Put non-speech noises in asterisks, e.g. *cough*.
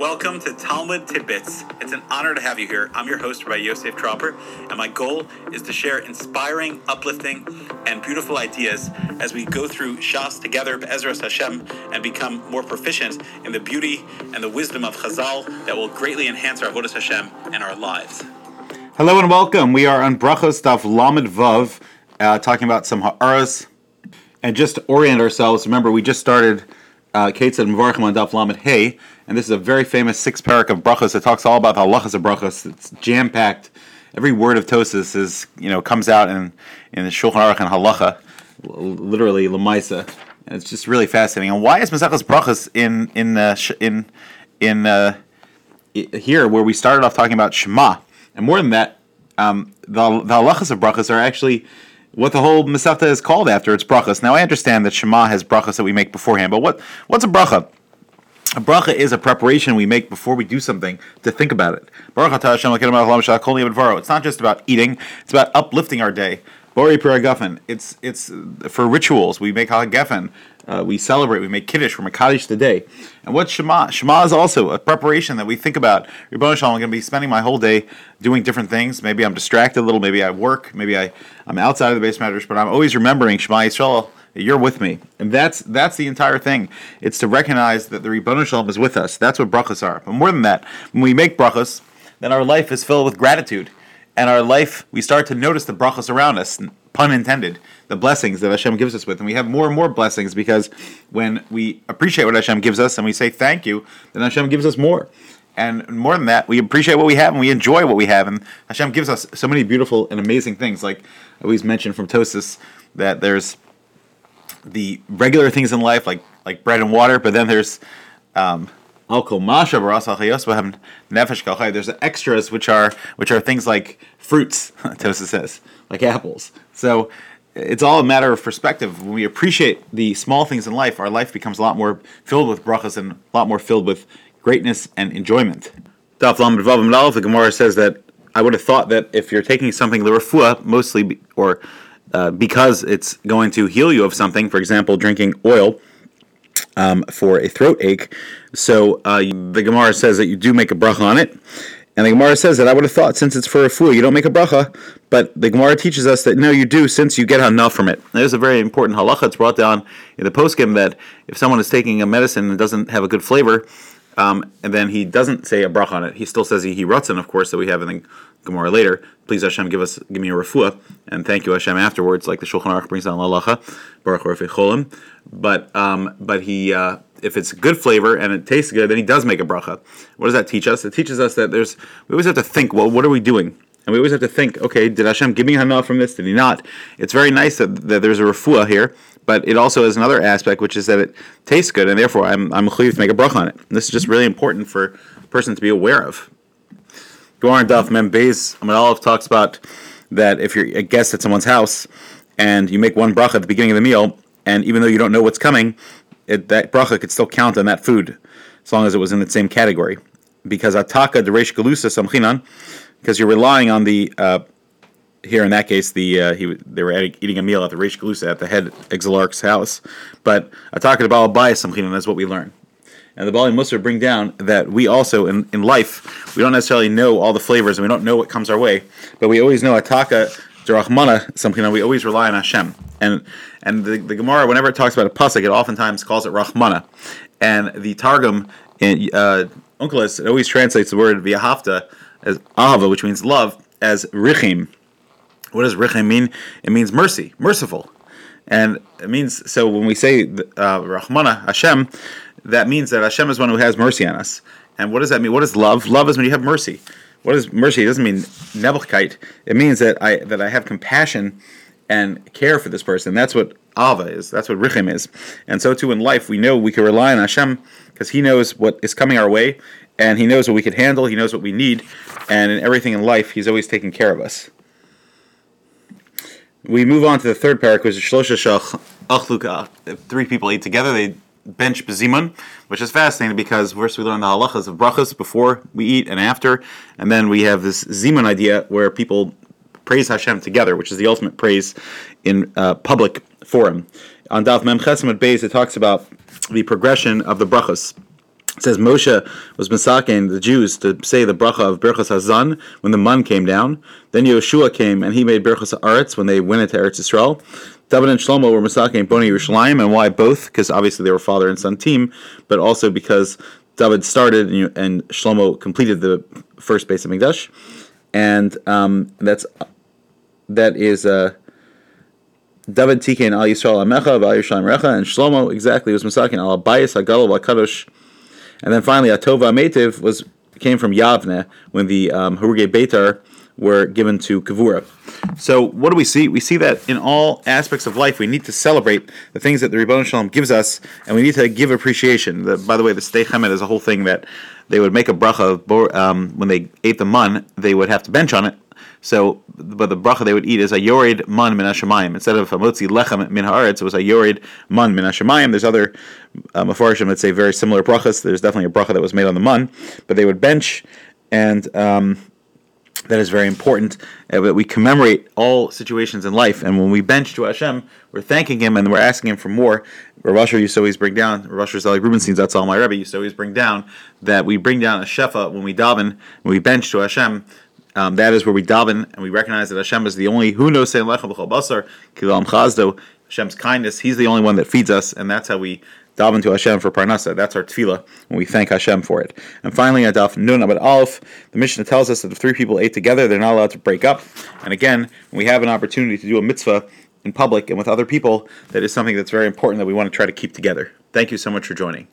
Welcome to Talmud Tidbits. It's an honor to have you here. I'm your host, Rabbi Yosef Tropper, and my goal is to share inspiring, uplifting, and beautiful ideas as we go through Shas together, Ezras Hashem, and become more proficient in the beauty and the wisdom of Chazal that will greatly enhance our Avodas Hashem and our lives. Hello and welcome. We are on Brachos Daf Lamed Vav, uh, talking about some Ha'aras. And just to orient ourselves, remember we just started uh, said Mevarchim on Daf Lamed Hey, and this is a very famous six parak of Brachos that talks all about the halachas of Brachos. It's jam packed. Every word of Tosis is, you know, comes out in, in the Shulchan Aruch and Halacha, literally Lamaisa. And it's just really fascinating. And why is Masechas Brachos in, in, uh, in, in, uh, here where we started off talking about Shema? And more than that, um, the, the halachas of brachas are actually what the whole Masechta is called after. It's brachas. Now I understand that Shema has brachas that we make beforehand, but what what's a bracha? A bracha is a preparation we make before we do something to think about it. It's not just about eating; it's about uplifting our day. Bori. It's it's for rituals. We make hagafen. Uh, we celebrate. We make kiddush. We're makadosh today. And what's Shema? Shema is also a preparation that we think about. I'm going to be spending my whole day doing different things. Maybe I'm distracted a little. Maybe I work. Maybe I I'm outside of the base matters. But I'm always remembering Shema Yisrael you're with me, and that's that's the entire thing. It's to recognize that the Ribbon Shalom is with us. That's what brachas are. But more than that, when we make brachas, then our life is filled with gratitude, and our life we start to notice the brachas around us. Pun intended. The blessings that Hashem gives us with, and we have more and more blessings because when we appreciate what Hashem gives us and we say thank you, then Hashem gives us more. And more than that, we appreciate what we have and we enjoy what we have. And Hashem gives us so many beautiful and amazing things. Like I always mention from Tosis, that there's the regular things in life, like like bread and water, but then there's um, there's the extras, which are which are things like fruits. *laughs* Tosa says, like apples. So it's all a matter of perspective. When we appreciate the small things in life, our life becomes a lot more filled with brachas and a lot more filled with greatness and enjoyment. Daf The Gemara says that I would have thought that if you're taking something lirafua, mostly or uh, because it's going to heal you of something, for example, drinking oil um, for a throat ache. So uh, the Gemara says that you do make a bracha on it. And the Gemara says that I would have thought since it's for a fool, you don't make a bracha. But the Gemara teaches us that no, you do since you get enough from it. There's a very important halacha. It's brought down in the poskim that if someone is taking a medicine and doesn't have a good flavor, um, and then he doesn't say a bracha on it. He still says he, he of course, that we have in the Gemara later. Please Hashem, give us give me a refuah, and thank you Hashem afterwards, like the Shulchan Aruch brings down lalacha, baruch cholim. But um, but he uh, if it's good flavor and it tastes good, then he does make a bracha. What does that teach us? It teaches us that there's we always have to think. Well, what are we doing? And we always have to think, okay, did Hashem give me hana from this? Did he not? It's very nice that, that there's a refuah here, but it also has another aspect, which is that it tastes good, and therefore I'm I'm to make a bracha on it. And this is just really important for a person to be aware of. Goran Daf Mem Beis Aleph talks about that if you're a guest at someone's house and you make one bracha at the beginning of the meal, and even though you don't know what's coming, it, that bracha could still count on that food as long as it was in the same category. Because ataka deresh galusa samchinan, because you're relying on the uh, here in that case the uh, he they were eating a meal at the Reish Galusa at the head exilarch's house, but ataka de baal bayis samchinan is what we learn. And the Baalei Mussar bring down that we also in, in life we don't necessarily know all the flavors and we don't know what comes our way, but we always know ataka derachmana something that we always rely on Hashem. And and the, the Gemara whenever it talks about a pasuk, it oftentimes calls it rachmana, and the Targum in uh, Onkelos it always translates the word v'ahavta as ahava, which means love, as richim. What does richim mean? It means mercy, merciful. And it means so when we say uh, Rahmana Hashem, that means that Hashem is one who has mercy on us. And what does that mean? What is love? Love is when you have mercy. What is mercy? It doesn't mean nevelkeit. It means that I that I have compassion and care for this person. That's what Ava is. That's what Richim is. And so too in life, we know we can rely on Hashem because He knows what is coming our way, and He knows what we can handle. He knows what we need, and in everything in life, He's always taking care of us. We move on to the third parak, which is Shlosha Shach Achluka. If uh, three people eat together, they bench bezimun, which is fascinating because first we learn the halachas of brachas before we eat and after, and then we have this zimun idea where people praise Hashem together, which is the ultimate praise in uh, public forum. On Daf Mem Chesamad Beis, it talks about the progression of the brachas. It says Moshe was masaking the Jews to say the bracha of Berchas Hazan when the mun came down. Then Yehoshua came and he made Berchas Aretz when they went into Eretz Yisrael. David and Shlomo were masaking Boneh Yerushalayim, and why both? Because obviously they were father and son team, but also because David started and, and Shlomo completed the first base of Mikdash, and um, that's that is uh, David Tiken Al Yisrael Amecha Al Yerushalayim Recha, and Shlomo exactly was masaking Al Abayis Hagalal Kadosh. And then finally, Atova Metiv was came from Yavne when the um, Haruge Beitar were given to Kavura. So what do we see? We see that in all aspects of life, we need to celebrate the things that the Ribbon Shalom gives us, and we need to give appreciation. The, by the way, the Stei Chemet is a whole thing that they would make a bracha um, when they ate the mun. They would have to bench on it. So, but the bracha they would eat is a yored mun min hashemayim instead of a motzi lechem min haaretz. It was a yored mun min hashemayim. There's other uh, that say very similar brachas. There's definitely a bracha that was made on the mun, but they would bench and. Um, that is very important. Uh, that we commemorate all situations in life, and when we bench to Hashem, we're thanking Him and we're asking Him for more. Rav Asher used to always bring down, Asher Zelig Rubenstein, that's all my Rebbe used to always bring down, that we bring down a shefa when we daven, when we bench to Hashem, um, that is where we daven and we recognize that Hashem is the only who knows saying lechem basar kilam chazdo. Hashem's kindness, He's the only one that feeds us, and that's how we daven to Hashem for parnasa. That's our tefillah, and we thank Hashem for it. And finally, Adaf Nun Abad Alf, the Mishnah tells us that if three people ate together, they're not allowed to break up. And again, when we have an opportunity to do a mitzvah in public and with other people, that is something that's very important that we want to try to keep together. Thank you so much for joining.